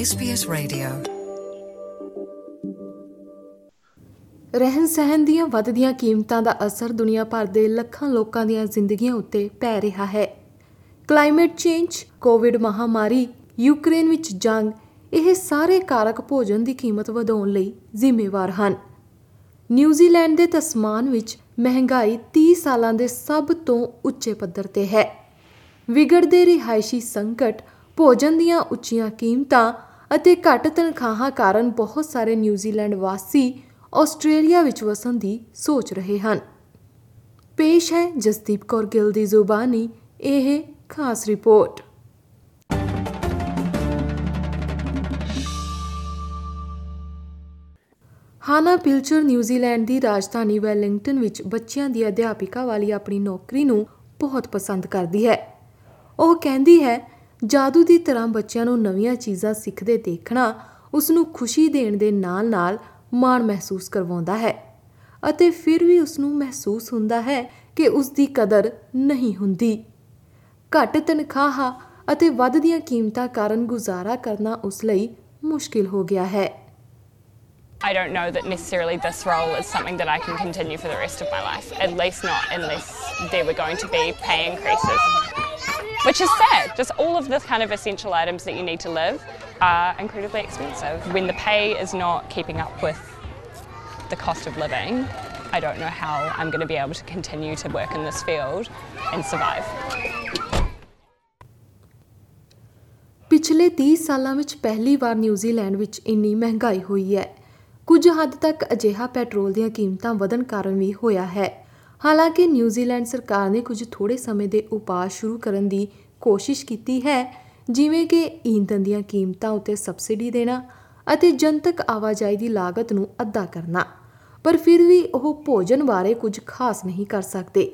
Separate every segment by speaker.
Speaker 1: SBS Radio.
Speaker 2: ਰਹਿਣ ਸਹਿਣ ਦੀਆਂ ਵੱਧਦੀਆਂ ਕੀਮਤਾਂ ਦਾ ਅਸਰ ਦੁਨੀਆ ਭਰ ਦੇ ਲੱਖਾਂ ਲੋਕਾਂ ਦੀਆਂ ਜ਼ਿੰਦਗੀਆਂ ਉੱਤੇ ਪੈ ਰਿਹਾ ਹੈ। ਕਲਾਈਮੇਟ ਚੇਂਜ ਕੋਵਿਡ ਮਹਾਮਾਰੀ ਯੂਕਰੇਨ ਵਿੱਚ ਜੰਗ, ਇਹ ਸਾਰੇ ਕਾਰਕ ਭੋਜਨ ਦੀ ਕੀਮਤ ਵਧਾਉਣ ਲਈ ਜ਼ਿੰਮੇਵਾਰ ਹਨ। ਨਿਊਜ਼ੀਲੈਂਡ ਦੇ ਤਸਮਾਨ ਵਿੱਚ ਮਹਿੰਗਾਈ 30 ਸਾਲਾਂ ਦੇ ਸਭ ਤੋਂ ਉੱਚੇ ਪੱਧਰ ਤੇ ਹੈ। ਵਿਗੜਦੇ ਰਿਹਾਇਸ਼ੀ ਸੰਕਟ ਭੋਜਨ ਦੀਆਂ ਉੱਚੀਆਂ ਕੀਮਤਾਂ ਅਤੇ ਘੱਟ ਤਨਖਾਹਾਂ ਕਾਰਨ ਬਹੁਤ ਸਾਰੇ ਨਿਊਜ਼ੀਲੈਂਡ ਵਾਸੀ ਆਸਟ੍ਰੇਲੀਆ ਵਿੱਚ ਵਸਣ ਦੀ ਸੋਚ ਰਹੇ ਹਨ। ਪੇਸ਼ ਹੈ ਜਸਦੀਪ ਕੌਰ ਗਿੱਲ ਦੀ ਜ਼ੁਬਾਨੀ, ਇਹ ਖਾਸ ਰਿਪੋਰਟ। ਹਾਨਾ ਪਿਲਚਰ ਨਿਊਜ਼ੀਲੈਂਡ ਦੀ ਰਾਜਧਾਨੀ ਵੈਲਿੰਗਟਨ ਵਿੱਚ ਬੱਚਿਆਂ ਦੀ ਅਧਿਆਪਿਕਾ ਵਾਲੀ ਆਪਣੀ ਨੌਕਰੀ ਨੂੰ ਬਹੁਤ ਪਸੰਦ ਕਰਦੀ ਹੈ। ਉਹ ਕਹਿੰਦੀ ਹੈ ਜਾਦੂ ਦੀ ਤਰ੍ਹਾਂ ਬੱਚਿਆਂ ਨੂੰ ਨਵੀਆਂ ਚੀਜ਼ਾਂ ਸਿੱਖਦੇ ਦੇਖਣਾ ਉਸ ਨੂੰ ਖੁਸ਼ੀ ਦੇਣ ਦੇ ਨਾਲ-ਨਾਲ ਮਾਣ ਮਹਿਸੂਸ ਕਰਵਾਉਂਦਾ ਹੈ ਅਤੇ ਫਿਰ ਵੀ ਉਸ ਨੂੰ ਮਹਿਸੂਸ ਹੁੰਦਾ ਹੈ ਕਿ ਉਸ ਦੀ ਕਦਰ ਨਹੀਂ ਹੁੰਦੀ ਘੱਟ ਤਨਖਾਹਾਂ ਅਤੇ ਵੱਧਦੀਆਂ ਕੀਮਤਾਂ ਕਾਰਨ ਗੁਜ਼ਾਰਾ ਕਰਨਾ ਉਸ ਲਈ ਮੁਸ਼ਕਿਲ ਹੋ ਗਿਆ ਹੈ
Speaker 3: I don't know that necessarily this role is something that I can continue for the rest of my life. At least not unless there were going to be pay increases. Which is sad. Just all of the kind of essential items that you need to live are incredibly expensive. When the pay is not keeping up with the cost of living, I don't know how I'm going to be able to continue to work in this field and survive.
Speaker 2: ਪਿਛਲੇ 30 ਸਾਲਾਂ ਵਿੱਚ ਪਹਿਲੀ ਵਾਰ New Zealand ਵਿੱਚ ਇੰਨੀ ਮਹਿੰਗਾਈ ਹੋਈ ਹੈ ਕੁਝ ਹੱਦ ਤੱਕ ਅਜਿਹਾ ਪੈਟਰੋਲ ਦੀਆਂ ਕੀਮਤਾਂ ਵਧਣ ਕਾਰਨ ਵੀ ਹੋਇਆ ਹੈ ਹਾਲਾਂਕਿ ਨਿਊਜ਼ੀਲੈਂਡ ਸਰਕਾਰ ਨੇ ਕੁਝ ਥੋੜੇ ਸਮੇਂ ਦੇ ਉਪਾਅ ਸ਼ੁਰੂ ਕਰਨ ਦੀ ਕੋਸ਼ਿਸ਼ ਕੀਤੀ ਹੈ, ਜਿਵੇਂ ਕਿ ਈਂਧਨ ਦੀਆਂ ਕੀਮਤਾਂ ਉੱਤੇ ਸਬਸਿਡੀ ਦੇਣਾ ਅਤੇ ਜਨਤਕ ਆਵਾਜਾਈ ਦੀ ਲਾਗਤ ਨੂੰ ਅੱਧਾ ਕਰਨਾ। ਪਰ ਫਿਰ ਵੀ ਉਹ ਭੋਜਨ ਬਾਰੇ ਕੁਝ ਖਾਸ ਨਹੀਂ ਕਰ ਸਕਦੇ।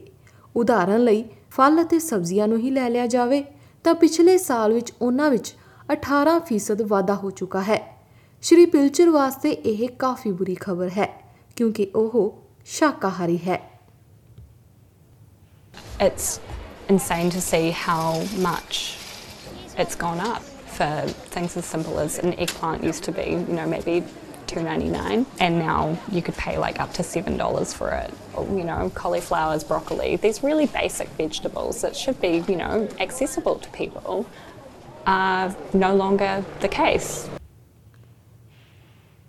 Speaker 2: ਉਦਾਹਰਨ ਲਈ, ਫਲ ਅਤੇ ਸਬਜ਼ੀਆਂ ਨੂੰ ਹੀ ਲੈ ਲਿਆ ਜਾਵੇ ਤਾਂ ਪਿਛਲੇ ਸਾਲ ਵਿੱਚ ਉਹਨਾਂ ਵਿੱਚ 18% ਵਾਧਾ ਹੋ ਚੁੱਕਾ ਹੈ। ਸ਼੍ਰੀ ਪਿਲਚਰ ਵਾਸਤੇ ਇਹ ਕਾਫੀ ਬੁਰੀ ਖਬਰ ਹੈ, ਕਿਉਂਕਿ ਉਹ ਸ਼ਾਕਾਹਾਰੀ ਹੈ।
Speaker 3: It's insane to see how much it's gone up for things as simple as an eggplant used to be, you know, maybe two ninety nine, and now you could pay like up to seven dollars for it. Or, you know, cauliflowers, broccoli. These really basic vegetables that should be, you know, accessible to people are no longer the case.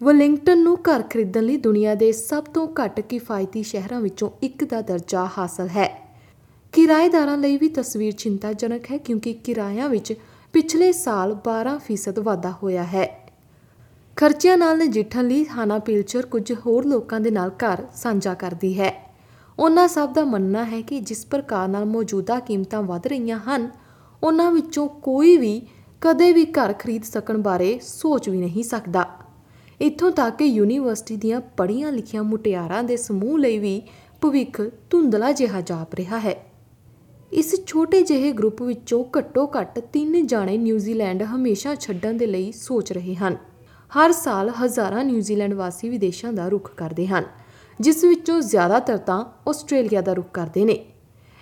Speaker 2: Wellington ਨੂੰ ਘਰ ਖਰੀਦਣ ਲਈ ਦੁਨੀਆ ਦੇ ਸਭ ਤੋਂ ਘੱਟ ਕਿਫਾਇਤੀ ਸ਼ਹਿਰਾਂ ਵਿੱਚੋਂ ਇੱਕ ਦਾ ਦਰਜਾ ਹਾਸਲ ਹੈ ਕਿਰਾਏਦਾਰਾਂ ਲਈ ਵੀ ਤਸਵੀਰ ਚਿੰਤਾਜਨਕ ਹੈ ਕਿਉਂਕਿ ਕਿਰਾਇਆਂ ਵਿੱਚ ਪਿਛਲੇ ਸਾਲ 12% ਵਾਧਾ ਹੋਇਆ ਹੈ। ਖਰਚਿਆਂ ਨਾਲ ਨਜਿੱਠਣ ਲਈ ਹਾਨਾ ਪਿਲਚਰ ਕੁਝ ਹੋਰ ਲੋਕਾਂ ਦੇ ਨਾਲ ਘਰ ਸਾਂਝਾ ਕਰਦੀ ਹੈ। ਉਹਨਾਂ ਸਭ ਦਾ ਮੰਨਣਾ ਹੈ ਕਿ ਜਿਸ ਪ੍ਰਕਾਰ ਨਾਲ ਮੌਜੂਦਾ ਕੀਮਤਾਂ ਵਧ ਰਹੀਆਂ ਹਨ, ਉਹਨਾਂ ਵਿੱਚੋਂ ਕੋਈ ਵੀ ਕਦੇ ਵੀ ਘਰ ਖਰੀਦ ਸਕਣ ਬਾਰੇ ਸੋਚ ਵੀ ਨਹੀਂ ਸਕਦਾ। ਇੱਥੋਂ ਤੱਕ ਕਿ ਯੂਨੀਵਰਸਿਟੀ ਦੀਆਂ ਪੜ੍ਹੀਆਂ ਲਿਖੀਆਂ ਮੁਟਿਆਰਾਂ ਦੇ ਸਮੂਹ ਲਈ ਵੀ ਭਵਿੱਖ ਧੁੰਦਲਾ ਜਿਹਾ ਜਾਪ ਰਿਹਾ ਹੈ। ਇਸ ਛੋਟੇ ਜਿਹੇ ਗਰੁੱਪ ਵਿੱਚੋਂ ਘੱਟੋ-ਘੱਟ 3 ਜਾਣੇ ਨਿਊਜ਼ੀਲੈਂਡ ਹਮੇਸ਼ਾ ਛੱਡਣ ਦੇ ਲਈ ਸੋਚ ਰਹੇ ਹਨ। ਹਰ ਸਾਲ ਹਜ਼ਾਰਾਂ ਨਿਊਜ਼ੀਲੈਂਡ ਵਾਸੀ ਵਿਦੇਸ਼ਾਂ ਦਾ ਰੁਖ ਕਰਦੇ ਹਨ, ਜਿਸ ਵਿੱਚੋਂ ਜ਼ਿਆਦਾਤਰ ਤਾਂ ਆਸਟ੍ਰੇਲੀਆ ਦਾ ਰੁਖ ਕਰਦੇ ਨੇ।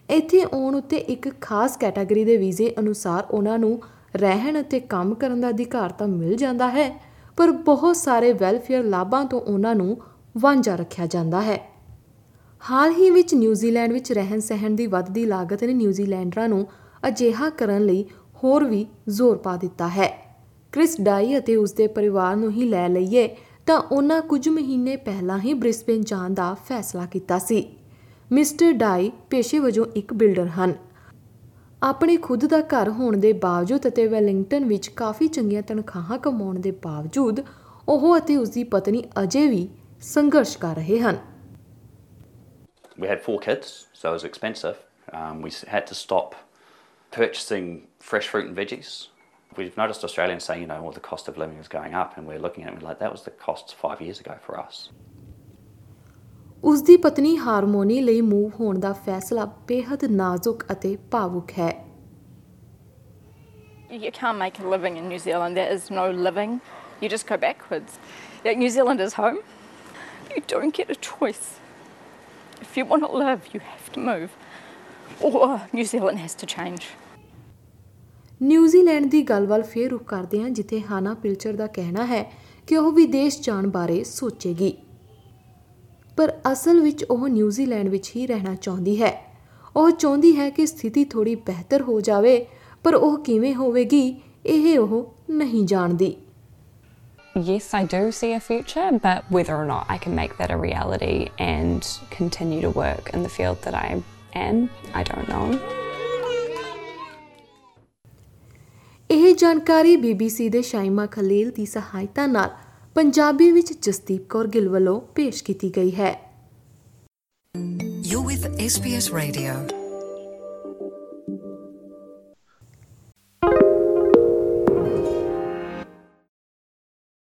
Speaker 2: ਇੱਥੇ ਆਉਣ ਉੱਤੇ ਇੱਕ ਖਾਸ ਕੈਟਾਗਰੀ ਦੇ ਵੀਜ਼ੇ ਅਨੁਸਾਰ ਉਹਨਾਂ ਨੂੰ ਰਹਿਣ ਅਤੇ ਕੰਮ ਕਰਨ ਦਾ ਅਧਿਕਾਰ ਤਾਂ ਮਿਲ ਜਾਂਦਾ ਹੈ, ਪਰ ਬਹੁਤ ਸਾਰੇ ਵੈਲਫੇਅਰ ਲਾਭਾਂ ਤੋਂ ਉਹਨਾਂ ਨੂੰ ਵਾਂਝਾ ਰੱਖਿਆ ਜਾਂਦਾ ਹੈ। ਹਾਲ ਹੀ ਵਿੱਚ ਨਿਊਜ਼ੀਲੈਂਡ ਵਿੱਚ ਰਹਿਣ ਸਹਿਣ ਦੀ ਵੱਧਦੀ ਲਾਗਤ ਨੇ ਨਿਊਜ਼ੀਲੈਂਡਰਾਂ ਨੂੰ ਅਜਿਹਾ ਕਰਨ ਲਈ ਹੋਰ ਵੀ ਜ਼ੋਰ ਪਾ ਦਿੱਤਾ ਹੈ। ਕ੍ਰਿਸ ਡਾਈ ਅਤੇ ਉਸਦੇ ਪਰਿਵਾਰ ਨੂੰ ਹੀ ਲੈ ਲਈਏ ਤਾਂ ਉਹਨਾਂ ਕੁਝ ਮਹੀਨੇ ਪਹਿਲਾਂ ਹੀ ਬ੍ਰਿਸਬੇਨ ਜਾਣ ਦਾ ਫੈਸਲਾ ਕੀਤਾ ਸੀ। ਮਿਸਟਰ ਡਾਈ ਪੇਸ਼ੇ ਵਜੋਂ ਇੱਕ ਬਿਲਡਰ ਹਨ। ਆਪਣੇ ਖੁਦ ਦਾ ਘਰ ਹੋਣ ਦੇ ਬਾਵਜੂਦ ਅਤੇ ਵੈਲਿੰਗਟਨ ਵਿੱਚ ਕਾਫੀ ਚੰਗੀਆਂ ਤਨਖਾਹਾਂ ਕਮਾਉਣ ਦੇ ਬਾਵਜੂਦ ਉਹ ਅਤੇ ਉਸਦੀ ਪਤਨੀ ਅਜੇ ਵੀ ਸੰਘਰਸ਼ ਕਰ ਰਹੇ ਹਨ।
Speaker 4: we had four kids, so it was expensive. Um, we had to stop purchasing fresh fruit and veggies. We've noticed Australians saying, you know, well, the cost of living is going up, and we're looking at it like that was the cost five years ago for us.
Speaker 2: ਉਸ ਪਤਨੀ harmony ਲਈ move ਹੋਣ ਦਾ ਫੈਸਲਾ ਬੇहद ਨਾਜ਼ੁਕ ਅਤੇ ਭਾਵੁਕ ਹੈ
Speaker 5: You can't make a living in New Zealand. There is no living. You just go backwards. New Zealand is home. You don't get a choice. If you want to live, you have to move. Or New Zealand has to change.
Speaker 2: New Zealand ਦੀ ਗੱਲ ਵੱਲ ਫੇਰ ਰੁਖ ਕਰਦੇ ਹਾਂ ਜਿੱਥੇ ਹਾਨਾ ਪਿਲਚਰ ਦਾ ਕਹਿਣਾ ਹੈ ਕਿ ਉਹ ਵਿਦੇਸ਼ ਜਾਣ ਬਾਰੇ ਸੋਚੇਗੀ ਪਰ ਅਸਲ ਵਿੱਚ ਉਹ ਨਿਊਜ਼ੀਲੈਂਡ ਵਿੱਚ ਹੀ ਰਹਿਣਾ ਚਾਹੁੰਦੀ ਹੈ ਉਹ ਚਾਹੁੰਦੀ ਹੈ ਕਿ ਸਥਿਤੀ ਥੋੜੀ ਬਿਹਤਰ ਹੋ ਜਾਵੇ ਪਰ ਉਹ ਕਿਵੇਂ ਹੋਵੇਗੀ ਇਹ ਉਹ ਨਹੀਂ ਜਾਣਦੀ
Speaker 3: Yes, I do see a future, but whether or not I can make that a reality and continue to work in the field that I am, I don't know.
Speaker 2: ਇਹ ਜਾਣਕਾਰੀ BBC ਦੇ ਸ਼ਾਇਮਾ ਖਲੀਲ ਦੀ ਸਹਾਇਤਾ ਨਾਲ ਪੰਜਾਬੀ ਵਿੱਚ ਜਸਦੀਪ ਕੌਰ ਗਿੱਲ ਵੱਲੋਂ ਪੇਸ਼ ਕੀਤੀ ਗਈ ਹੈ
Speaker 1: You're with SBS Radio.